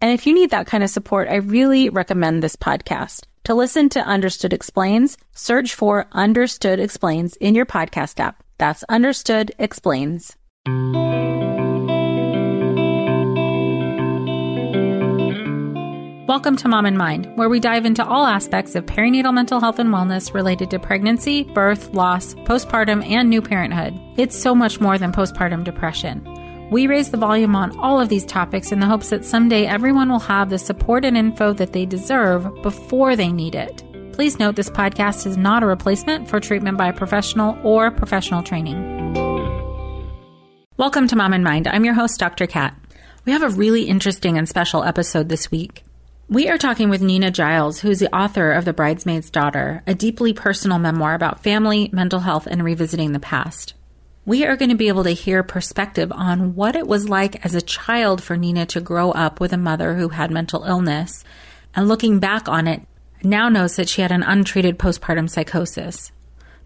And if you need that kind of support, I really recommend this podcast. To listen to Understood Explains, search for Understood Explains in your podcast app. That's Understood Explains. Welcome to Mom in Mind, where we dive into all aspects of perinatal mental health and wellness related to pregnancy, birth, loss, postpartum, and new parenthood. It's so much more than postpartum depression. We raise the volume on all of these topics in the hopes that someday everyone will have the support and info that they deserve before they need it. Please note this podcast is not a replacement for treatment by a professional or professional training. Welcome to Mom in Mind. I'm your host, Dr. Kat. We have a really interesting and special episode this week. We are talking with Nyna Giles, who is the author of The Bridesmaid's Daughter, a deeply personal memoir about family, mental health, and revisiting the past. We are going to be able to hear perspective on what it was like as a child for Nyna to grow up with a mother who had mental illness, and looking back on it, now knows that she had an untreated postpartum psychosis.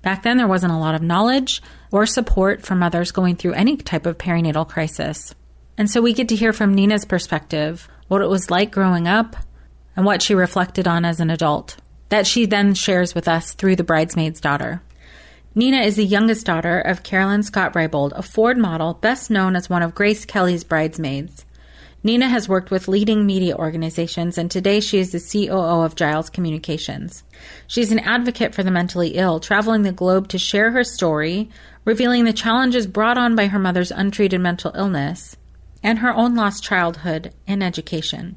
Back then, there wasn't a lot of knowledge or support for mothers going through any type of perinatal crisis. And so we get to hear from Nyna's perspective what it was like growing up, and what she reflected on as an adult, that she then shares with us through The Bridesmaid's Daughter. Nyna is the youngest daughter of Carolyn Scott Reybold, a Ford model best known as one of Grace Kelly's bridesmaids. Nyna has worked with leading media organizations, and today she is the COO of Giles Communications. She's an advocate for the mentally ill, traveling the globe to share her story, revealing the challenges brought on by her mother's untreated mental illness and her own lost childhood and education.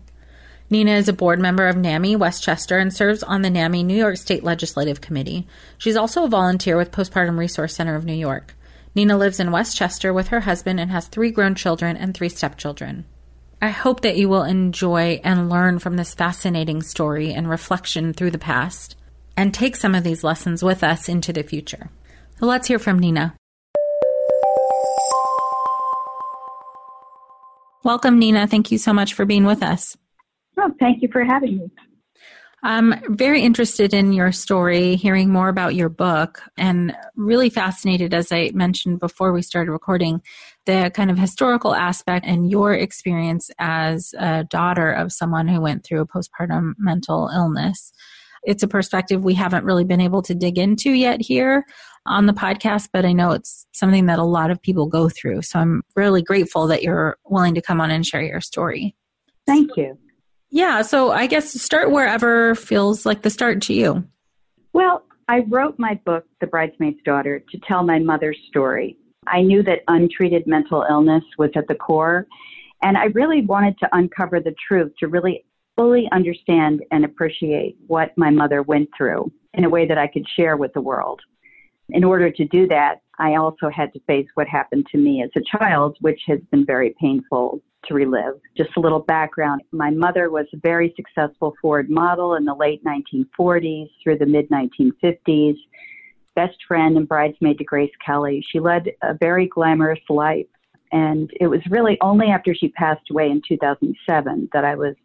Nyna is a board member of NAMI Westchester and serves on the NAMI New York State Legislative Committee. She's also a volunteer with Postpartum Resource Center of New York. Nyna lives in Westchester with her husband and has three grown children and three stepchildren. I hope that you will enjoy and learn from this fascinating story and reflection through the past and take some of these lessons with us into the future. So let's hear from Nyna. Welcome, Nyna. Thank you so much for being with us. Oh, thank you for having me. I'm very interested in your story, hearing more about your book, and really fascinated, as I mentioned before we started recording, the kind of historical aspect and your experience as a daughter of someone who went through a postpartum mental illness. It's a perspective we haven't really been able to dig into yet here on the podcast, but I know it's something that a lot of people go through. So I'm really grateful that you're willing to come on and share your story. Thank you. Yeah, so I guess start wherever feels like the start to you. Well, I wrote my book, The Bridesmaid's Daughter, to tell my mother's story. I knew that untreated mental illness was at the core, and I really wanted to uncover the truth to really fully understand and appreciate what my mother went through in a way that I could share with the world. In order to do that, I also had to face what happened to me as a child, which has been very painful to relive. Just a little background. My mother was a very successful Ford model in the late 1940s through the mid 1950s. Best friend and bridesmaid to Grace Kelly. She led a very glamorous life. And it was really only after she passed away in 2007 that I was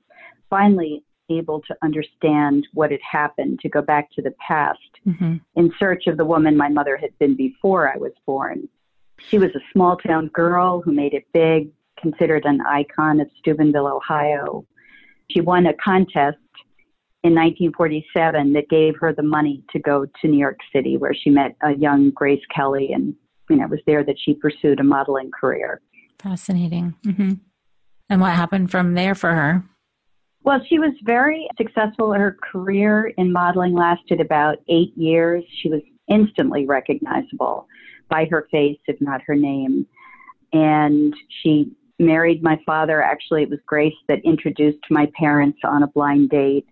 finally able to understand what had happened, to go back to the past mm-hmm. in search of the woman my mother had been before I was born. She was a small town girl who made it big, considered an icon of Steubenville, Ohio. She won a contest in 1947 that gave her the money to go to New York City, where she met a young Grace Kelly, and you know it was there that she pursued a modeling career. Fascinating. Mm-hmm. And what happened from there for her? Well, she was very successful. Her career in modeling lasted about eight years. She was instantly recognizable by her face, if not her name. And she married my father. Actually, it was Grace that introduced my parents on a blind date.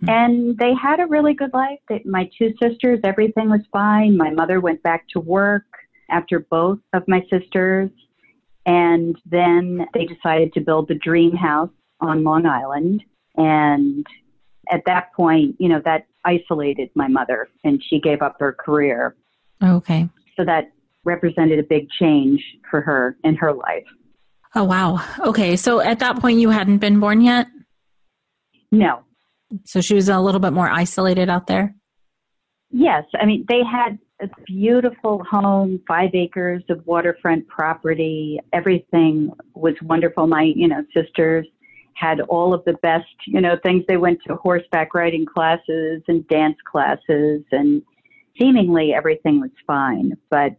Hmm. And they had a really good life. They, my two sisters, everything was fine. My mother went back to work after both of my sisters. And then they decided to build the dream house on Long Island. And at that point, you know, that isolated my mother and she gave up her career. Okay. So that represented a big change for her in her life. Oh, wow. Okay. So at that point, you hadn't been born yet? No. So she was a little bit more isolated out there? Yes. I mean, they had a beautiful home, five acres of waterfront property. Everything was wonderful. My, you know, sisters had all of the best, you know, things. They went to horseback riding classes and dance classes, and seemingly everything was fine. But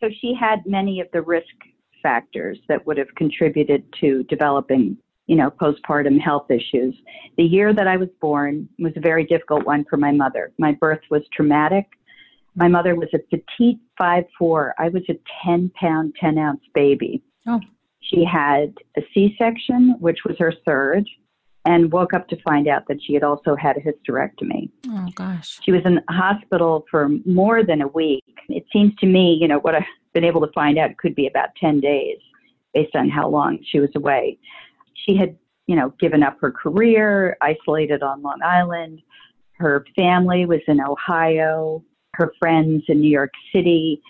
so she had many of the risk factors that would have contributed to developing, you know, postpartum health issues. The year that I was born was a very difficult one for my mother. My birth was traumatic. My mother was a petite five four. I was a 10 pound, 10 ounce baby. Oh. She had a C section, which was her third, and woke up to find out that she had also had a hysterectomy. Oh, gosh. She was in the hospital for more than a week. It seems to me, you know, what I've been able to find out could be about 10 days based on how long she was away. She had, you know, given up her career, isolated on Long Island. Her family was in Ohio, her friends in New York City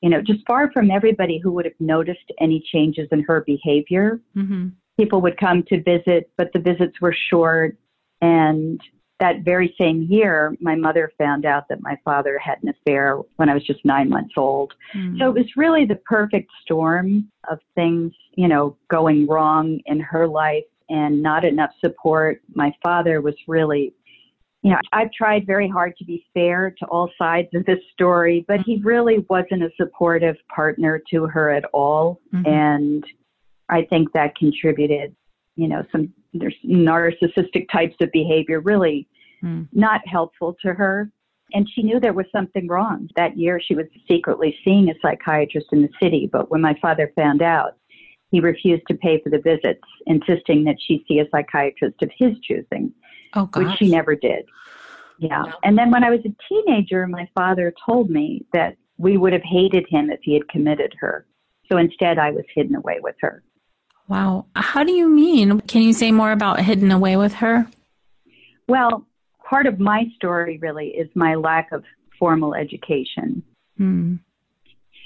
you know, just far from everybody who would have noticed any changes in her behavior. Mm-hmm. People would come to visit, but the visits were short. And that very same year, my mother found out that my father had an affair when I was just nine months old. Mm-hmm. So it was really the perfect storm of things, you know, going wrong in her life and not enough support. My father was really you know, I've tried very hard to be fair to all sides of this story, but he really wasn't a supportive partner to her at all. Mm-hmm. And I think that contributed, you know, some there's narcissistic types of behavior really mm. not helpful to her. And she knew there was something wrong. That year she was secretly seeing a psychiatrist in the city, but when my father found out, he refused to pay for the visits, insisting that she see a psychiatrist of his choosing oh, which she never did. Yeah. And then when I was a teenager, my father told me that we would have hated him if he had committed her. So instead, I was hidden away with her. Wow. How do you mean? Can you say more about hidden away with her? Well, part of my story really is my lack of formal education. Hmm.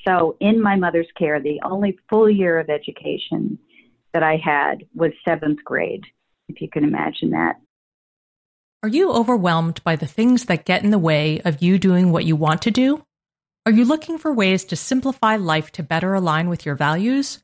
So, in my mother's care, the only full year of education that I had was seventh grade, if you can imagine that. Are you overwhelmed by the things that get in the way of you doing what you want to do? Are you looking for ways to simplify life to better align with your values?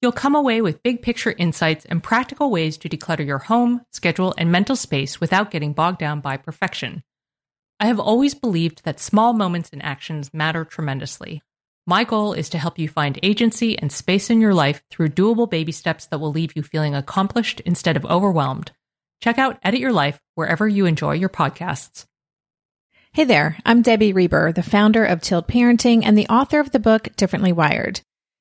you'll come away with big picture insights and practical ways to declutter your home, schedule, and mental space without getting bogged down by perfection. I have always believed that small moments and actions matter tremendously. My goal is to help you find agency and space in your life through doable baby steps that will leave you feeling accomplished instead of overwhelmed. Check out Edit Your Life wherever you enjoy your podcasts. Hey there, I'm Debbie Reber, the founder of Tilt Parenting and the author of the book Differently Wired.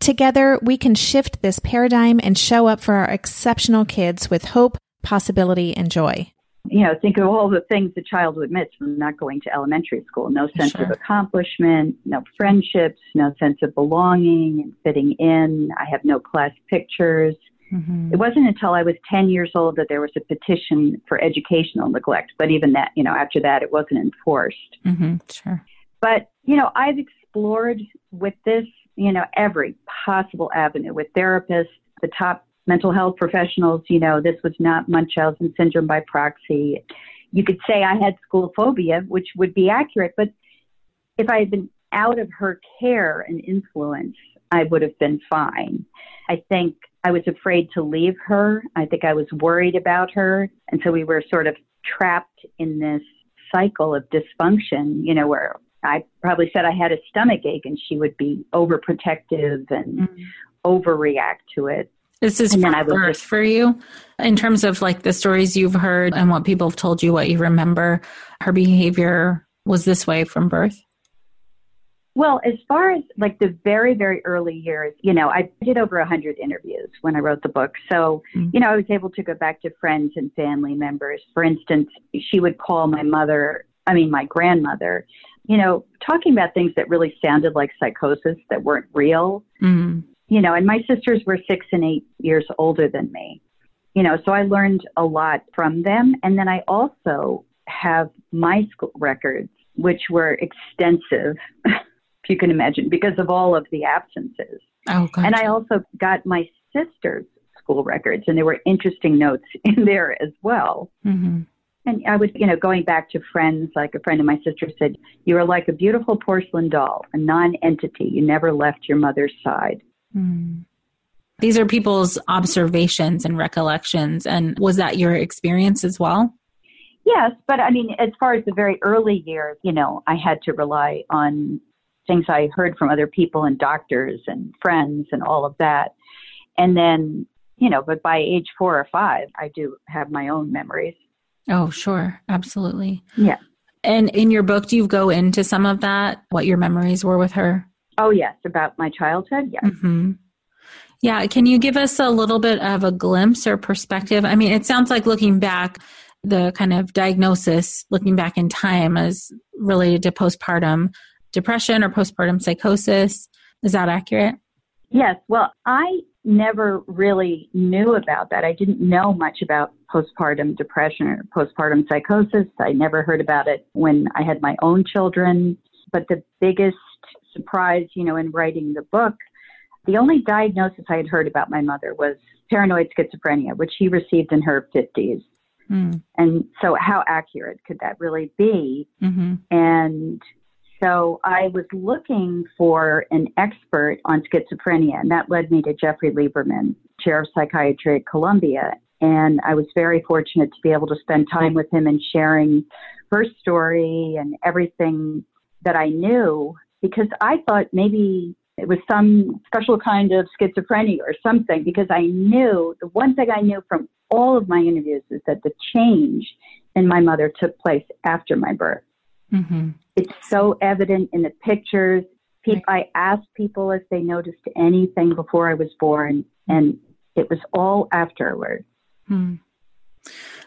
Together, we can shift this paradigm and show up for our exceptional kids with hope, possibility, and joy you know, think of all the things the child would miss from not going to elementary school. No sense sure. of accomplishment, no friendships, no sense of belonging and fitting in. I have no class pictures. Mm-hmm. It wasn't until I was 10 years old that there was a petition for educational neglect. But even that, you know, after that, it wasn't enforced. Mm-hmm. Sure. But, you know, I've explored with this, you know, every possible avenue with therapists, the top mental health professionals, you know, this was not Munchausen syndrome by proxy. You could say I had school phobia, which would be accurate, but if I had been out of her care and influence, I would have been fine. I think I was afraid to leave her. I think I was worried about her. And so we were sort of trapped in this cycle of dysfunction, you know, where I probably said I had a stomach ache and she would be overprotective and mm-hmm. overreact to it. This is from birth for you. In terms of like the stories you've heard and what people have told you, what you remember, her behavior was this way from birth? Well, as far as like the very, very early years, you know, I did over a 100 interviews when I wrote the book. So, mm-hmm. you know, I was able to go back to friends and family members. For instance, she would call my mother, I mean, my grandmother, you know, talking about things that really sounded like psychosis that weren't real. Mm-hmm you know, and my sisters were six and eight years older than me, you know, so I learned a lot from them. And then I also have my school records, which were extensive, if you can imagine, because of all of the absences. Oh, gotcha. And I also got my sister's school records, and there were interesting notes in there as well. Mm-hmm. And I was, you know, going back to friends, like a friend of my sister said, You are like a beautiful porcelain doll, a non entity. You never left your mother's side. Mm. These are people's observations and recollections. And was that your experience as well? Yes, but I mean, as far as the very early years, you know, I had to rely on things I heard from other people and doctors and friends and all of that. And then, you know, but by age four or five, I do have my own memories. Oh, sure. Absolutely. Yeah. And in your book, do you go into some of that, what your memories were with her? Oh, yes, about my childhood. Yes. Mm-hmm. Yeah. Can you give us a little bit of a glimpse or perspective? I mean, it sounds like looking back, the kind of diagnosis, looking back in time, is related to postpartum depression or postpartum psychosis. Is that accurate? Yes. Well, I never really knew about that. I didn't know much about postpartum depression or postpartum psychosis. I never heard about it when I had my own children. But the biggest surprise, you know, in writing the book, the only diagnosis I had heard about my mother was paranoid schizophrenia, which she received in her 50s. Mm. And so, how accurate could that really be? Mm-hmm. And so, I was looking for an expert on schizophrenia, and that led me to Jeffrey Lieberman, chair of psychiatry at Columbia. And I was very fortunate to be able to spend time with him and sharing her story and everything that I knew because I thought maybe it was some special kind of schizophrenia or something because I knew the one thing I knew from all of my interviews is that the change in my mother took place after my birth. Mm-hmm. It's so evident in the pictures. People, I asked people if they noticed anything before I was born, and it was all afterward. Hmm.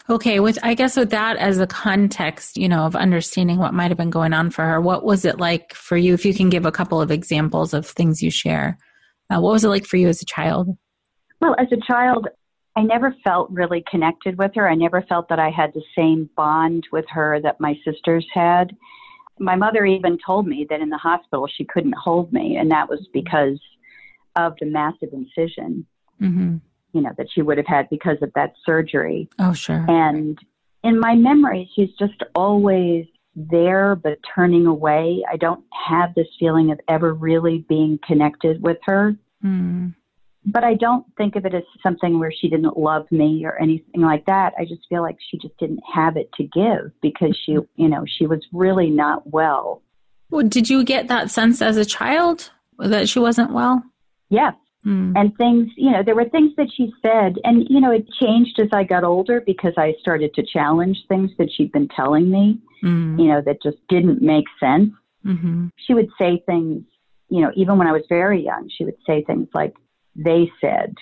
Okay, with I guess with that as a context, you know, of understanding what might have been going on for her, what was it like for you? If you can give a couple of examples of things you share, uh, what was it like for you as a child? Well, as a child, I never felt really connected with her. I never felt that I had the same bond with her that my sisters had. My mother even told me that in the hospital she couldn't hold me, and that was because of the massive incision. Mm-hmm you know, that she would have had because of that surgery. Oh, sure. And in my memory, she's just always there but turning away. I don't have this feeling of ever really being connected with her. Mm. but I don't think of it as something where she didn't love me or anything like that. I just feel like she just didn't have it to give because she, you know, she was really not well. well did you get that sense as a child that she wasn't well? Yes. Mm. And things, you know, there were things that she said, and, you know, it changed as I got older because I started to challenge things that she'd been telling me, Mm. you know, that just didn't make sense. hmm She would say things, you know, even when I was very young, she would say things like, they said,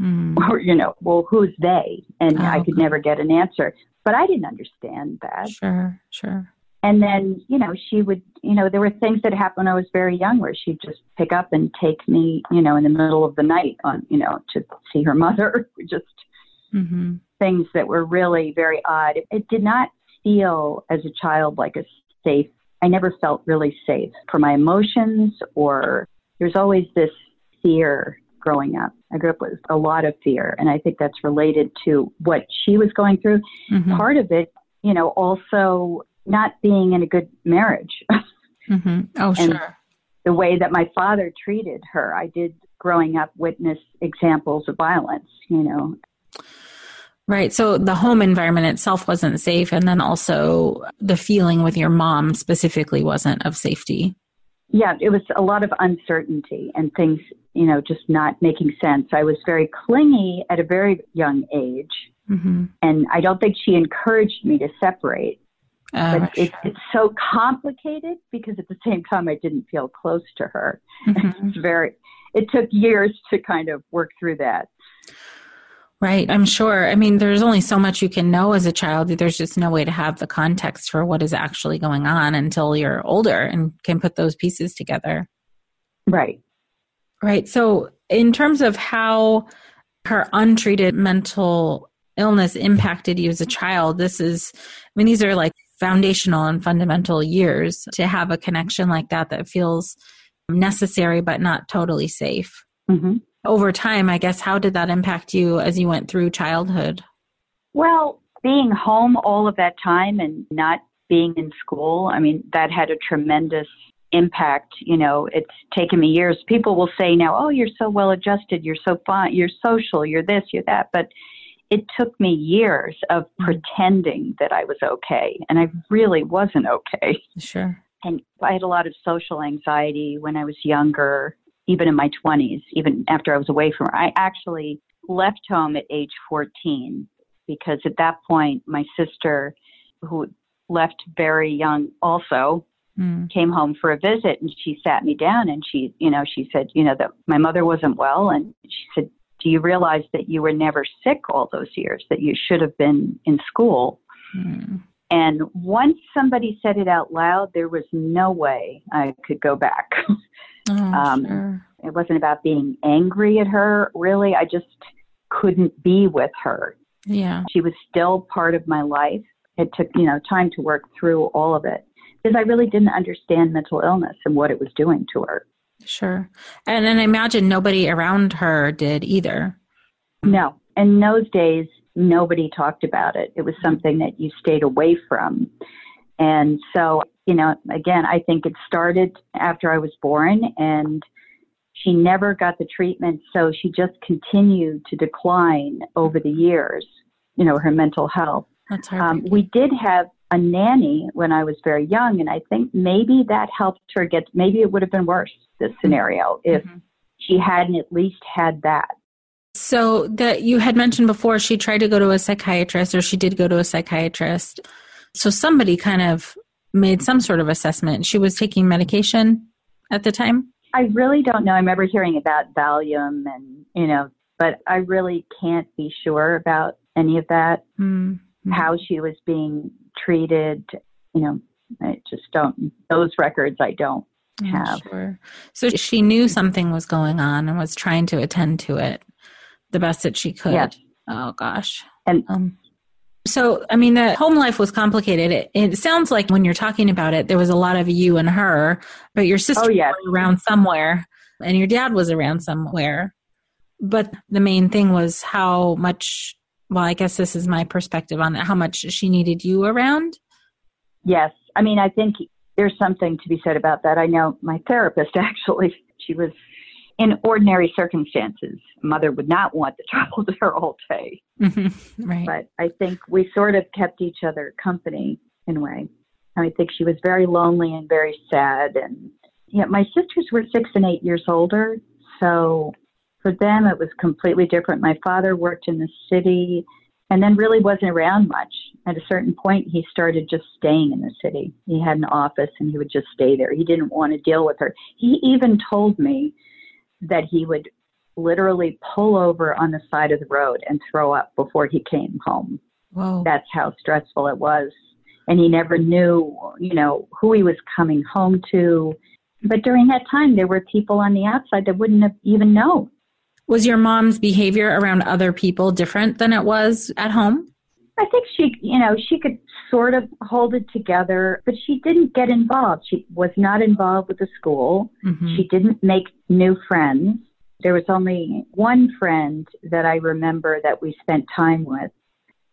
Mm. or, you know, well, who's they? And Oh, I could okay. never get an answer. But I didn't understand that. Sure, sure. And then, you know, she would, you know, there were things that happened when I was very young where she'd just pick up and take me, you know, in the middle of the night on, you know, to see her mother. just hmm things that were really very odd. It, it did not feel as a child like a safe, I never felt really safe for my emotions or there's always this fear growing up. I grew up with a lot of fear and I think that's related to what she was going through. hmm Part of it, you know, also not being in a good marriage. hmm Oh, And- sure. the way that my father treated her. I did growing up witness examples of violence, you know. Right. So the home environment itself wasn't safe. And then also the feeling with your mom specifically wasn't of safety. Yeah, it was a lot of uncertainty and things, you know, just not making sense. I was very clingy at a very young age, hmm and I don't think she encouraged me to separate. But it, it's so complicated because at the same time I didn't feel close to her. mhm. It's very. It took years to kind of work through that. Right. I'm sure. I mean, there's only so much you can know as a child. There's just no way to have the context for what is actually going on until you're older and can put those pieces together. Right. Right. So, in terms of how her untreated mental illness impacted you as a child, this is, I mean, these are like foundational and fundamental years to have a connection like that that feels necessary but not totally safe. hmm Over time, I guess, how did that impact you as you went through childhood? Well, being home all of that time and not being in school, I mean, that had a tremendous impact. You know, it's taken me years. People will say now, oh, you're so well adjusted, you're so fine, you're social, you're this, you're that. But it took me years of pretending that I was okay, and I really wasn't okay. Sure. And I had a lot of social anxiety when I was younger, even in my 20s, even after I was away from her. I actually left home at age 14 because at that point, my sister, who left very young also, Mm. came home for a visit and she sat me down and she, you know, she said, you know, that my mother wasn't well. And she said, Do you realize that you were never sick all those years, that you should have been in school? Mm. And once somebody said it out loud, there was no way I could go back. Oh, Um, sure. it wasn't about being angry at her, really. I just couldn't be with her. Yeah. She was still part of my life. It took, you know, time to work through all of it because I really didn't understand mental illness and what it was doing to her. Sure. And and I imagine nobody around her did either. No. In those days, nobody talked about it. It was something that you stayed away from. And so, you know, again, I think it started after I was born and she never got the treatment. So she just continued to decline over the years, you know, her mental health. That's hard. Um, we did have a nanny when I was very young, and I think maybe that helped her get, maybe it would have been worse, this scenario, if Mhm. she hadn't at least had that. So that you had mentioned before, she tried to go to a psychiatrist, or she did go to a psychiatrist. So somebody kind of made some sort of assessment. She was taking medication at the time. I really don't know. I remember hearing about Valium and, you know, but I really can't be sure about any of that, Mm. how she was being treated. You know, I just don't, those records I don't Have. Sure. So she knew something was going on and was trying to attend to it the best that she could. Yes. Oh gosh. And- um, so I mean, the home life was complicated. It, it sounds like when you're talking about it, there was a lot of you and her, but your sister Oh, yes. was around somewhere, and your dad was around somewhere. But the main thing was how much. Well, I guess this is my perspective on it. How much she needed you around. Yes. I mean, I think there's something to be said about that. I know my therapist actually, she was in ordinary circumstances, mother would not want to travel there all day. Mm-hmm. Right. But I think we sort of kept each other company in a way. I think she was very lonely and very sad. And yeah, my sisters were six and eight years older. So for them, it was completely different. My father worked in the city and then really wasn't around much. At a certain point, he started just staying in the city. He had an office and he would just stay there. He didn't want to deal with her. He even told me that he would literally pull over on the side of the road and throw up before he came home. Whoa. That's how stressful it was. And he never knew, you know, who he was coming home to. But during that time, there were people on the outside that wouldn't have even known. Was your mom's behavior around other people different than it was at home? I think she, you know, she could sort of hold it together, but she didn't get involved. She was not involved with the school. Mm-hmm. She didn't make new friends. There was only one friend that I remember that we spent time with,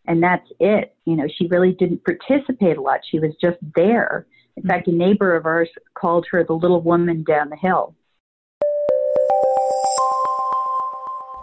and that's it. You know, she really didn't participate a lot. She was just there. In fact, a neighbor of ours called her the little woman down the hill.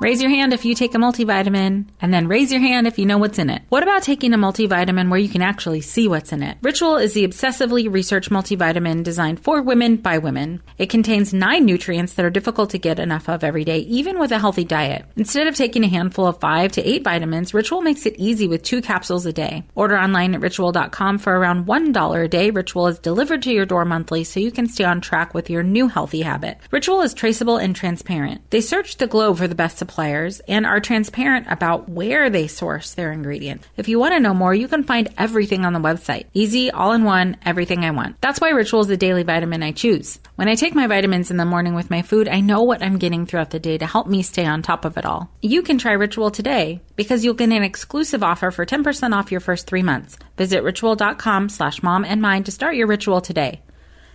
Raise your hand if you take a multivitamin, and then raise your hand if you know what's in it. What about taking a multivitamin where you can actually see what's in it? Ritual is the obsessively researched multivitamin designed for women by women. It contains nine nutrients that are difficult to get enough of every day, even with a healthy diet. Instead of taking a handful of five to eight vitamins, Ritual makes it easy with two capsules a day. Order online at ritual.com for around $1 a day. Ritual is delivered to your door monthly so you can stay on track with your new healthy habit. Ritual is traceable and transparent. They search the globe for the best suppliers and are transparent about where they source their ingredients. If you want to know more, you can find everything on the website. Easy, all in one, everything I want. That's why Ritual is the daily vitamin I choose. When I take my vitamins in the morning with my food, I know what I'm getting throughout the day to help me stay on top of it all. You can try Ritual today because you'll get an exclusive offer for 10% off your first three months. Visit ritual.com slash mom in mind to start your ritual today.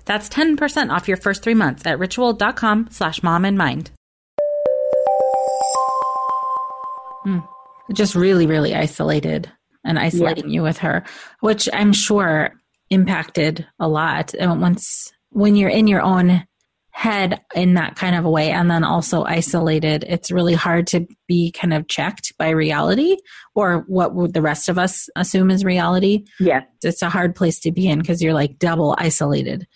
That's 10% off your first three months at ritual.com slash mom in mind. Hmm. Just really, really isolated and isolating you with her, which I'm sure impacted a lot. And once, when you're in your own head in that kind of a way and then also isolated, it's really hard to be kind of checked by reality or what would the rest of us assume is reality. Yes. It's a hard place to be in because you're like double isolated,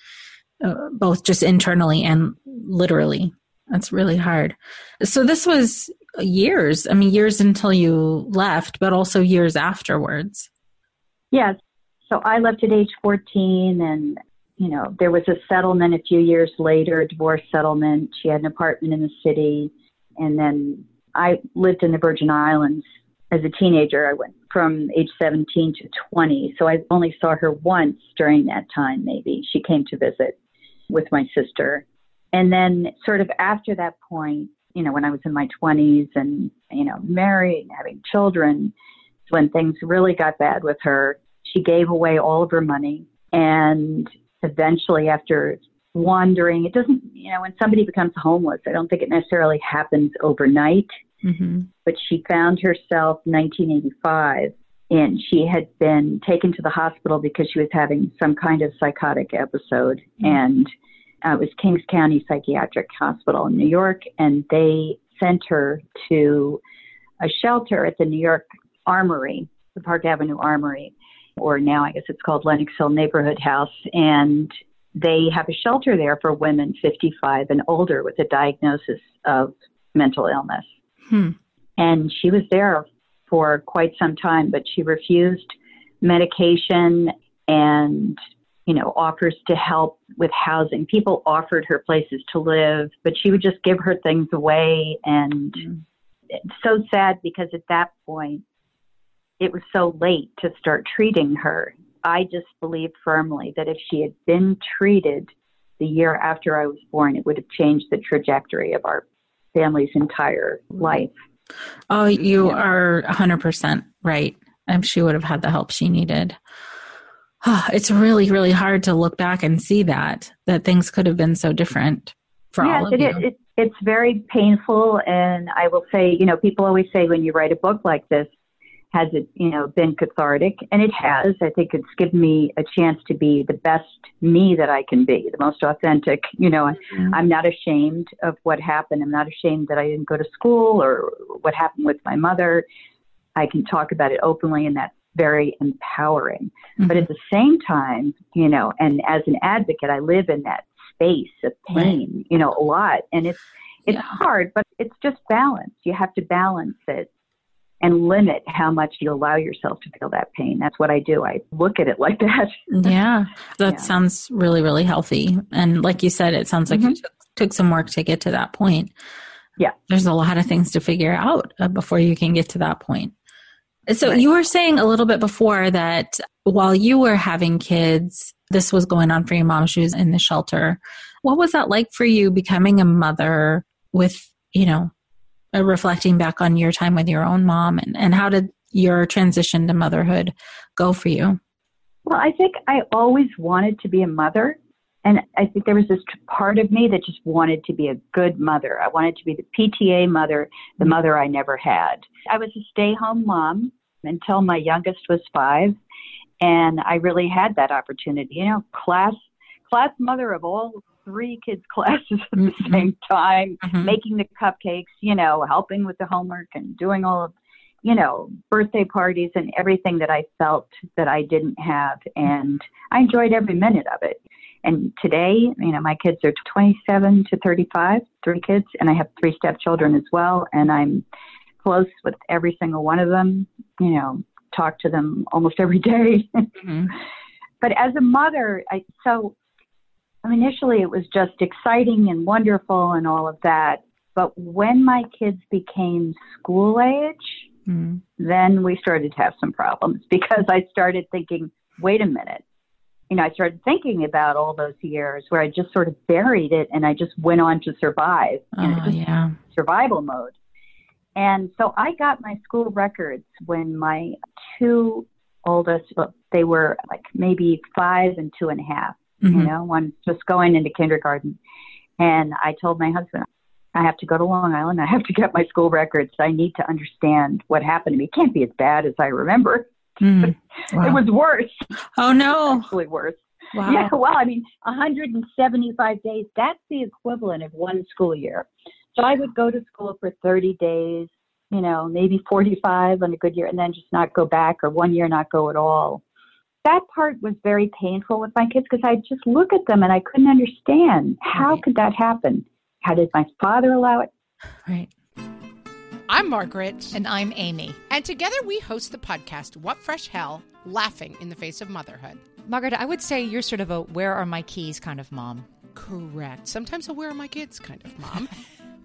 uh, both just internally and literally. That's really hard. So this was years. I mean, years until you left, but also years afterwards. Yes. So I left at age 14 and, you know, there was a settlement a few years later, a divorce settlement. She had an apartment in the city. And then I lived in the Virgin Islands as a teenager. I went from age 17 to 20. So I only saw her once during that time, maybe. She came to visit with my sister. And then, sort of after that point, you know, when I was in my 20s and, you know, married and having children, when things really got bad with her, she gave away all of her money. And eventually, after wandering, it doesn't, you know, when somebody becomes homeless, I don't think it necessarily happens overnight. Mm-hmm. But she found herself 1985 and she had been taken to the hospital because she was having some kind of psychotic episode. And uh, it was Kings County Psychiatric Hospital in New York, and they sent her to a shelter at the New York Armory, the Park Avenue Armory, or now I guess it's called Lenox Hill Neighborhood House. And they have a shelter there for women 55 and older with a diagnosis of mental illness. Hmm. And she was there for quite some time, but she refused medication and you know, offers to help with housing. People offered her places to live, but she would just give her things away. And Mm. it's so sad because at that point, it was so late to start treating her. I just believe firmly that if she had been treated the year after I was born, it would have changed the trajectory of our family's entire life. Oh, you are 100% right. Um, she would have had the help she needed. It's really, really hard to look back and see that, that things could have been so different for yes, all of it you. It, it's very painful. And I will say, you know, people always say when you write a book like this, has it, you know, been cathartic? And it has. I think it's given me a chance to be the best me that I can be, the most authentic. You know, mm-hmm. I'm not ashamed of what happened. I'm not ashamed that I didn't go to school or what happened with my mother. I can talk about it openly, and that's very empowering. Mm-hmm. But at the same time, you know, and as an advocate, I live in that space of pain, right. you know, a lot. And it's, it's yeah. hard, but it's just balance. You have to balance it and limit how much you allow yourself to feel that pain. That's what I do. I look at it like that. yeah. That yeah. sounds really, really healthy. And like you said, it sounds like mm-hmm. it took, took, some work to get to that point. Yeah. There's a lot of things to figure out uh, before you can get to that point. So right. you were saying a little bit before that while you were having kids, this was going on for your mom. She was in the shelter. What was that like for you becoming a mother with, you know, uh, reflecting back on your time with your own mom and, and how did your transition to motherhood go for you? Well, I think I always wanted to be a mother. And I think there was this part of me that just wanted to be a good mother. I wanted to be the PTA mother, the mm-hmm. mother I never had. I was a stay home mom until my youngest was five. And I really had that opportunity, you know, class, class mother of all three kids' classes at the mm-hmm. same time, mm-hmm. making the cupcakes, you know, helping with the homework and doing all of, you know, birthday parties and everything that I felt that I didn't have. And I enjoyed every minute of it. And today, you know, my kids are 27 to 35, three kids, and I have three stepchildren as well. And I'm close with every single one of them, you know, talk to them almost every day. Mm-hmm. but as a mother, I, so initially it was just exciting and wonderful and all of that. But when my kids became school age, mm-hmm. then we started to have some problems because I started thinking, wait a minute. You know, I started thinking about all those years where I just sort of buried it and I just went on to survive. Oh, yeah. Survival mode. And so I got my school records when my two oldest, well, they were like maybe five and two and a half, mm-hmm. you know, one just going into kindergarten. And I told my husband, I have to go to Long Island. I have to get my school records. I need to understand what happened to me. It can't be as bad as I remember. Mm. Wow. it was worse. Oh no. Actually worse. Wow. Yeah, well, I mean, 175 days, that's the equivalent of one school year. So I would go to school for 30 days, you know, maybe 45 on a good year, and then just not go back, or one year not go at all. That part was very painful with my kids because I just look at them and I couldn't understand how right. could that happen. How did my father allow it? Right. I'm Margaret. And I'm Amy. And together we host the podcast, What Fresh Hell Laughing in the Face of Motherhood. Margaret, I would say you're sort of a where are my keys kind of mom. Correct. Sometimes a where are my kids kind of mom.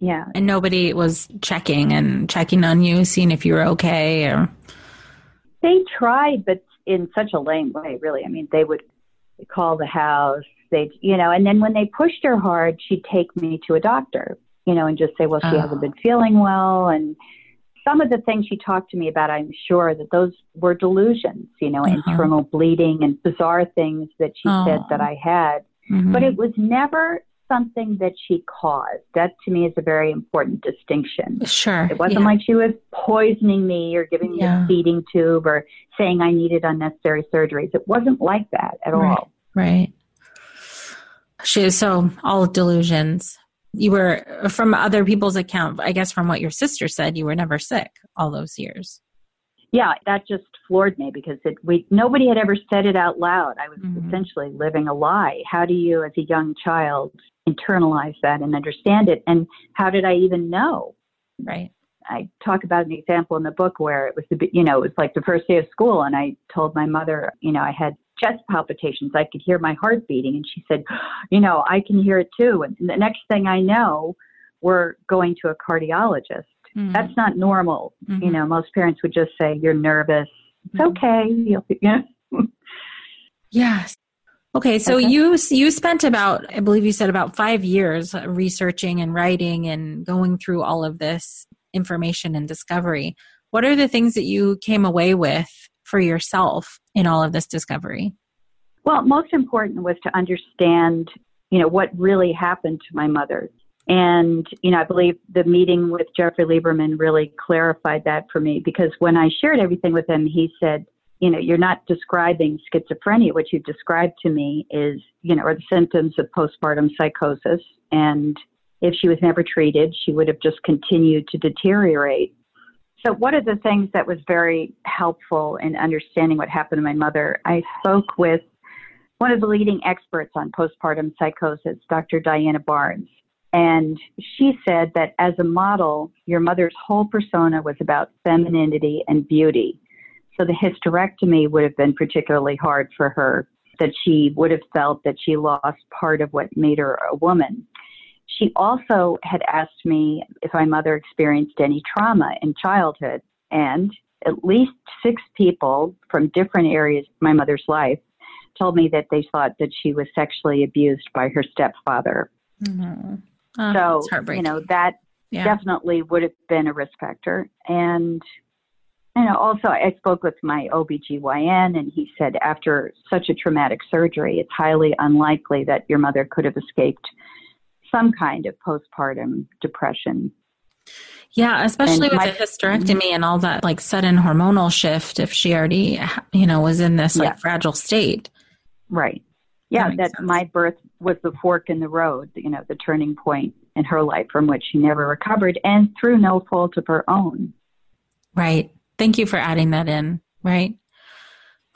Yeah. And nobody was checking and checking on you, seeing if you were okay or they tried, but in such a lame way, really. I mean, they would call the house, they, you know, and then when they pushed her hard, she'd take me to a doctor, you know, and just say, well, she Oh. hasn't been feeling well. And some of the things she talked to me about, I'm sure that those were delusions, you know, Uh-huh. internal bleeding and bizarre things that she said Oh. that I had. Mhm. But it was never something that she caused. That to me is a very important distinction. sure. It wasn't yeah. like she was poisoning me or giving me Yeah. a feeding tube or saying I needed unnecessary surgeries. It wasn't like that at Right. all. Right. She so all delusions. You were from other people's account, I guess from what your sister said, you were never sick all those years. Yeah, that just floored me because it, we nobody had ever said it out loud. I was Mhm. essentially living a lie. How do you, as a young child, internalize that and understand it? And how did I even know? Right. I talk about an example in the book where it was the you know it was like the first day of school and I told my mother you know I had chest palpitations I could hear my heart beating and she said you know I can hear it too and the next thing I know we're going to a cardiologist Mhm. that's not normal you Mhm. know most parents would just say you're nervous it's okay you'll be, know Yes. Okay, so Okay. you you spent about I believe you said about 5 years researching and writing and going through all of this information and discovery. What are the things that you came away with for yourself in all of this discovery? Well, most important was to understand, you know, what really happened to my mother. And, you know, I believe the meeting with Jeffrey Lieberman really clarified that for me because when I shared everything with him, he said, you know, you're not describing schizophrenia. What you've described to me is, you know, are the symptoms of postpartum psychosis. And if she was never treated, she would have just continued to deteriorate. So, one of the things that was very helpful in understanding what happened to my mother, I spoke with one of the leading experts on postpartum psychosis, Dr. Diana Barnes. And she said that as a model, your mother's whole persona was about femininity and beauty. So the hysterectomy would have been particularly hard for her, that she would have felt that she lost part of what made her a woman. She also had asked me if my mother experienced any trauma in childhood, and at least six people from different areas of my mother's life told me that they thought that she was sexually abused by her stepfather. Mhm. Oh, so, you know, that yeah. definitely would have been a risk factor. And, you know, also I spoke with my OBGYN and he said after such a traumatic surgery, it's highly unlikely that your mother could have escaped some kind of postpartum depression. Yeah, especially And with my- the hysterectomy and all that like sudden hormonal shift if she already you know was in this like Yeah. fragile state. Right. Yeah, makes that my birth was the fork in the road, you know, the turning point in her life from which she never recovered and through no fault of her own. Right. Thank you for adding that in, right?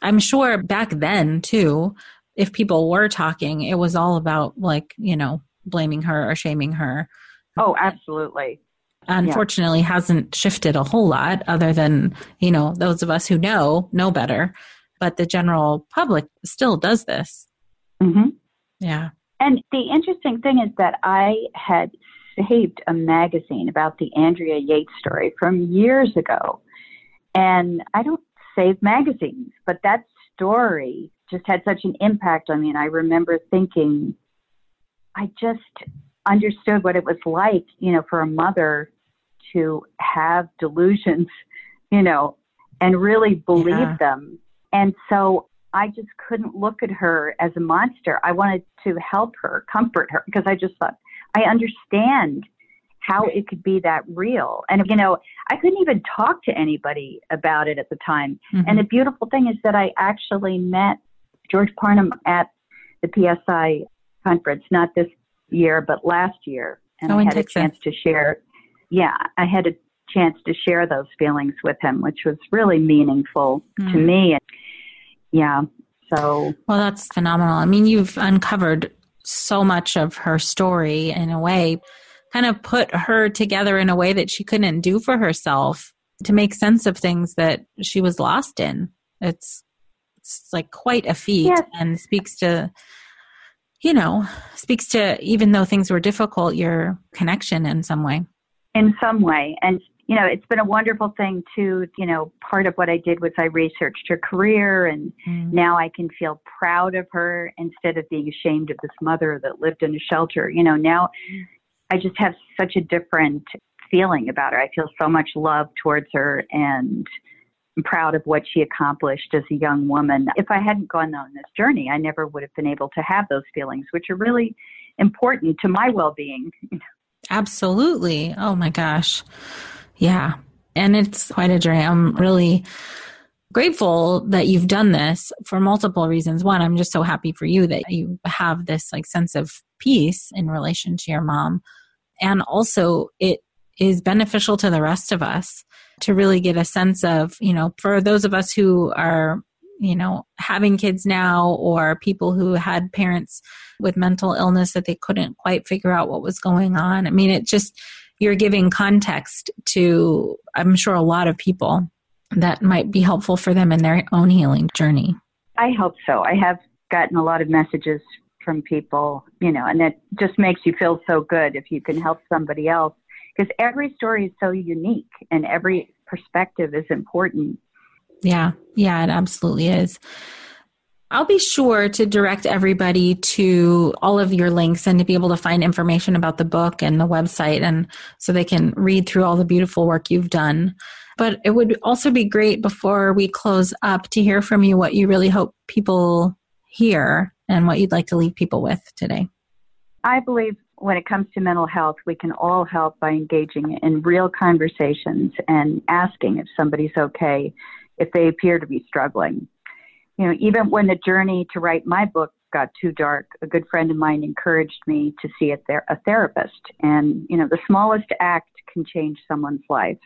I'm sure back then too, if people were talking, it was all about like, you know, blaming her or shaming her. Oh, absolutely. Unfortunately hasn't shifted a whole lot other than, you know, those of us who know know better, but the general public still does this. hmm Yeah. And the interesting thing is that I had saved a magazine about the Andrea Yates story from years ago. And I don't save magazines, but that story just had such an impact on me. And I remember thinking, I just understood what it was like, you know, for a mother to have delusions, you know, and really believe Yeah. them. And so I just couldn't look at her as a monster. I wanted to help her, comfort her, because I just thought, I understand how it could be that real. And, you know, I couldn't even talk to anybody about it at the time. Mhm. And the beautiful thing is that I actually met George Parnham at the PSI conference, not this year, but last year. And Oh, I had a chance to share, yeah, I had a chance to share those feelings with him, which was really meaningful to Mm. me. Yeah, so Well, that's phenomenal. I mean, you've uncovered so much of her story in a way, kind of put her together in a way that she couldn't do for herself to make sense of things that she was lost in. It's it's like quite a feat Yes. and speaks to you know, speaks to even though things were difficult, your connection in some way. in some way. And, you know, it's been a wonderful thing too. You know, part of what I did was I researched her career and mm. now I can feel proud of her instead of being ashamed of this mother that lived in a shelter. You know, now I just have such a different feeling about her. I feel so much love towards her and I'm proud of what she accomplished as a young woman. If I hadn't gone on this journey, I never would have been able to have those feelings, which are really important to my well being. Absolutely. Oh my gosh. Yeah. And it's quite a journey. I'm really grateful that you've done this for multiple reasons. One, I'm just so happy for you that you have this like sense of peace in relation to your mom. And also it is beneficial to the rest of us to really get a sense of, you know, for those of us who are, you know, having kids now or people who had parents with mental illness that they couldn't quite figure out what was going on. I mean, it just, you're giving context to, I'm sure, a lot of people that might be helpful for them in their own healing journey. I hope so. I have gotten a lot of messages from people, you know, and it just makes you feel so good if you can help somebody else because every story is so unique and every perspective is important. Yeah, yeah, it absolutely is. I'll be sure to direct everybody to all of your links and to be able to find information about the book and the website and so they can read through all the beautiful work you've done. But it would also be great before we close up to hear from you what you really hope people hear and what you'd like to leave people with today. I believe when it comes to mental health, we can all help by engaging in real conversations and asking if somebody's okay if they appear to be struggling you know, even when the journey to write my book got too dark, a good friend of mine encouraged me to see a, ther- a therapist. And, you know, the smallest act can change someone's life.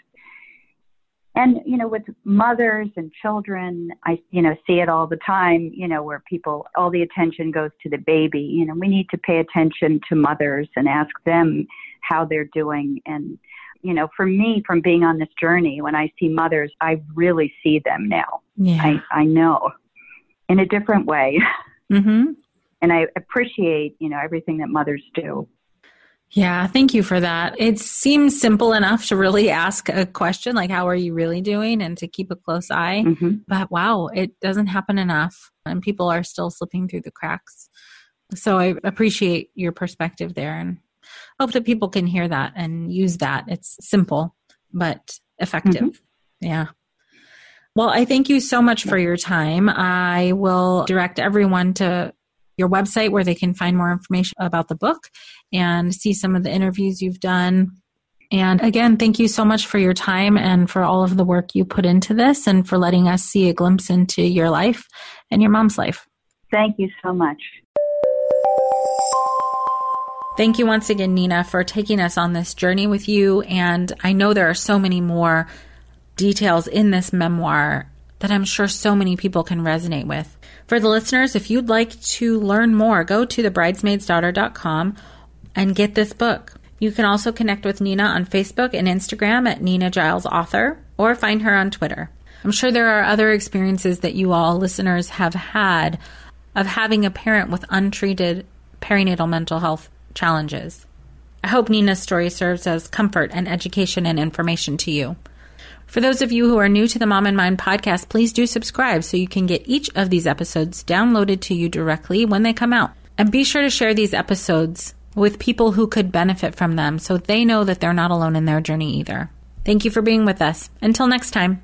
And, you know, with mothers and children, I, you know, see it all the time, you know, where people, all the attention goes to the baby. You know, we need to pay attention to mothers and ask them how they're doing. And, you know, for me, from being on this journey, when I see mothers, I really see them now. Yeah. I, I know in a different way. Mm-hmm. And I appreciate, you know, everything that mothers do. Yeah, thank you for that. It seems simple enough to really ask a question like, How are you really doing? and to keep a close eye. Mm-hmm. But wow, it doesn't happen enough, and people are still slipping through the cracks. So I appreciate your perspective there and hope that people can hear that and use that. It's simple, but effective. Mm-hmm. Yeah. Well, I thank you so much for your time. I will direct everyone to your website where they can find more information about the book and see some of the interviews you've done. And again, thank you so much for your time and for all of the work you put into this and for letting us see a glimpse into your life and your mom's life. Thank you so much. Thank you once again, Nyna, for taking us on this journey with you. And I know there are so many more details in this memoir that I'm sure so many people can resonate with. For the listeners, if you'd like to learn more, go to thebridesmaidsdaughter.com and get this book. You can also connect with Nyna on Facebook and Instagram at Nyna Giles Author or find her on Twitter. I'm sure there are other experiences that you all listeners have had of having a parent with untreated perinatal mental health challenges. I hope Nyna's story serves as comfort and education and information to you. For those of you who are new to the Mom and Mind podcast, please do subscribe so you can get each of these episodes downloaded to you directly when they come out. And be sure to share these episodes with people who could benefit from them so they know that they're not alone in their journey either. Thank you for being with us. Until next time.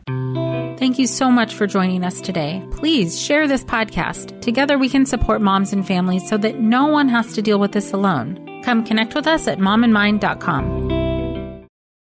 Thank you so much for joining us today. Please share this podcast. Together we can support moms and families so that no one has to deal with this alone. Come connect with us at momandmind.com.